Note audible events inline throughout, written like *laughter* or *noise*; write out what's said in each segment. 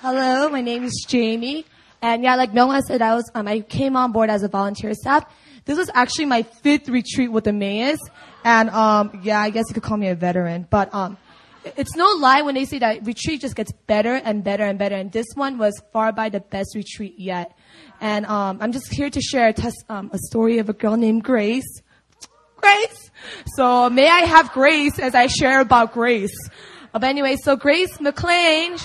Hello, my name is Jamie. And yeah, like Noah said, I was, um, I came on board as a volunteer staff. This was actually my fifth retreat with Emmaus. And, um, yeah, I guess you could call me a veteran. But, um, it's no lie when they say that retreat just gets better and better and better. And this one was far by the best retreat yet. And, um, I'm just here to share a, test, um, a story of a girl named Grace. Grace! So may I have grace as I share about Grace. But anyway, so Grace McLean,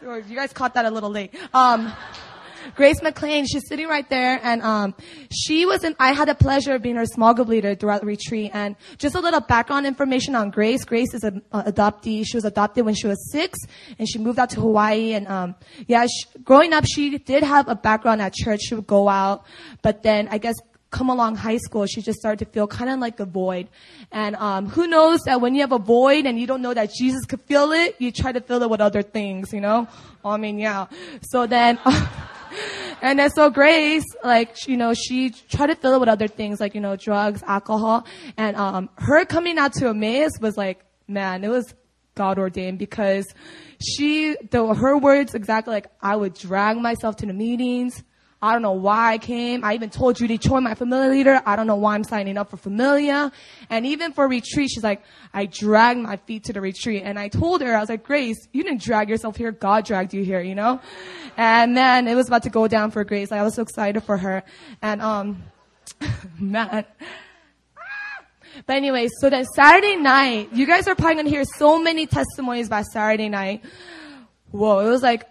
so you guys caught that a little late. Um, Grace McLean, she's sitting right there, and um, she was in. I had the pleasure of being her small group leader throughout the retreat. And just a little background information on Grace. Grace is an adoptee. She was adopted when she was six, and she moved out to Hawaii. And um, yeah, she, growing up, she did have a background at church. She would go out, but then I guess come along high school, she just started to feel kind of like a void. And um, who knows that when you have a void and you don't know that Jesus could fill it, you try to fill it with other things, you know? I mean, yeah. So then, *laughs* and then so Grace, like, you know, she tried to fill it with other things, like, you know, drugs, alcohol. And um, her coming out to Emmaus was like, man, it was God ordained because she, the, her words exactly like, I would drag myself to the meetings. I don't know why I came. I even told Judy Choi, my familiar leader, I don't know why I'm signing up for familiar. And even for retreat, she's like, I dragged my feet to the retreat. And I told her, I was like, Grace, you didn't drag yourself here. God dragged you here, you know? And then it was about to go down for Grace. I was so excited for her. And, um, *laughs* man. But anyway, so then Saturday night, you guys are probably gonna hear so many testimonies about Saturday night. Whoa, it was like,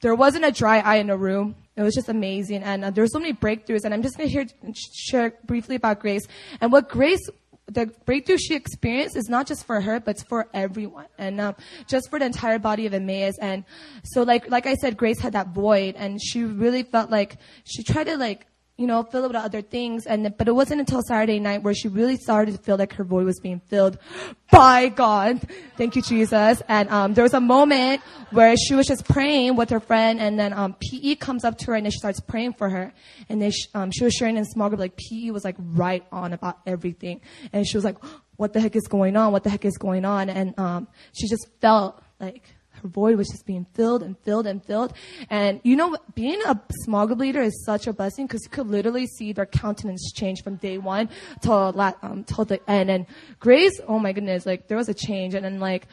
there wasn't a dry eye in the room. It was just amazing. And uh, there were so many breakthroughs. And I'm just going to share briefly about Grace. And what Grace, the breakthrough she experienced is not just for her, but it's for everyone. And um, just for the entire body of Emmaus. And so, like, like I said, Grace had that void. And she really felt like she tried to, like, you know, fill it with other things. And but it wasn't until Saturday night where she really started to feel like her void was being filled by God. Thank you, Jesus. And um, there was a moment where she was just praying with her friend, and then um, PE comes up to her and then she starts praying for her. And then she, um, she was sharing in small group like PE was like right on about everything, and she was like, "What the heck is going on? What the heck is going on?" And um, she just felt like her void was just being filled and filled and filled. And you know, being a small group leader is such a blessing because you could literally see their countenance change from day one till um, till the end. And Grace, oh my goodness, like there was a change. And then like,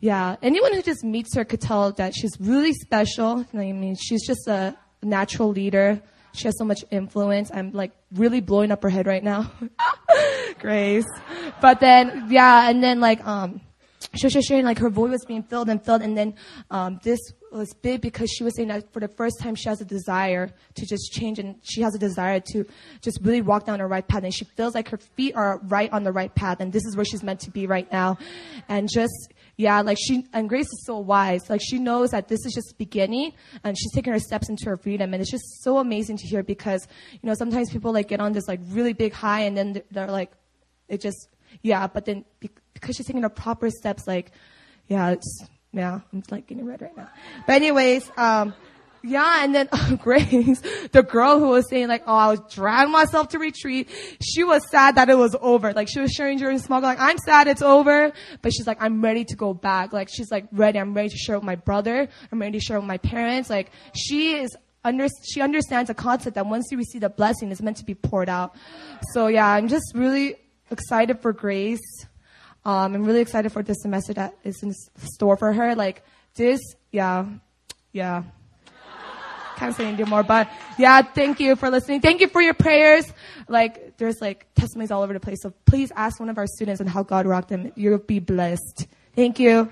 yeah, anyone who just meets her could tell that she's really special. I mean, she's just a natural leader. She has so much influence. I'm like really blowing up her head right now. *laughs* Grace. But then, yeah, and then like, um, sharing like her voice was being filled and filled, and then um, this was big because she was saying that for the first time she has a desire to just change, and she has a desire to just really walk down the right path, and she feels like her feet are right on the right path, and this is where she's meant to be right now, and just yeah, like she and Grace is so wise. Like she knows that this is just beginning, and she's taking her steps into her freedom, and it's just so amazing to hear because you know sometimes people like get on this like really big high, and then they're like, it just yeah, but then because she's taking the proper steps, like, yeah, it's, yeah, I'm like getting red right now. But anyways, um, yeah, and then uh, *laughs* Grace, the girl who was saying like, oh, I was dragging myself to retreat. She was sad that it was over. Like she was sharing during small, like, I'm sad it's over, but she's like, I'm ready to go back. Like she's like ready. I'm ready to share with my brother. I'm ready to share with my parents. Like she is under, she understands the concept that once you receive the blessing, it's meant to be poured out. So yeah, I'm just really excited for Grace. Um, I'm really excited for this semester that is in store for her. Like this, yeah, yeah. Can't say anything more, but yeah, thank you for listening. Thank you for your prayers. Like, there's like testimonies all over the place. So please ask one of our students and how God rocked them. You'll be blessed. Thank you.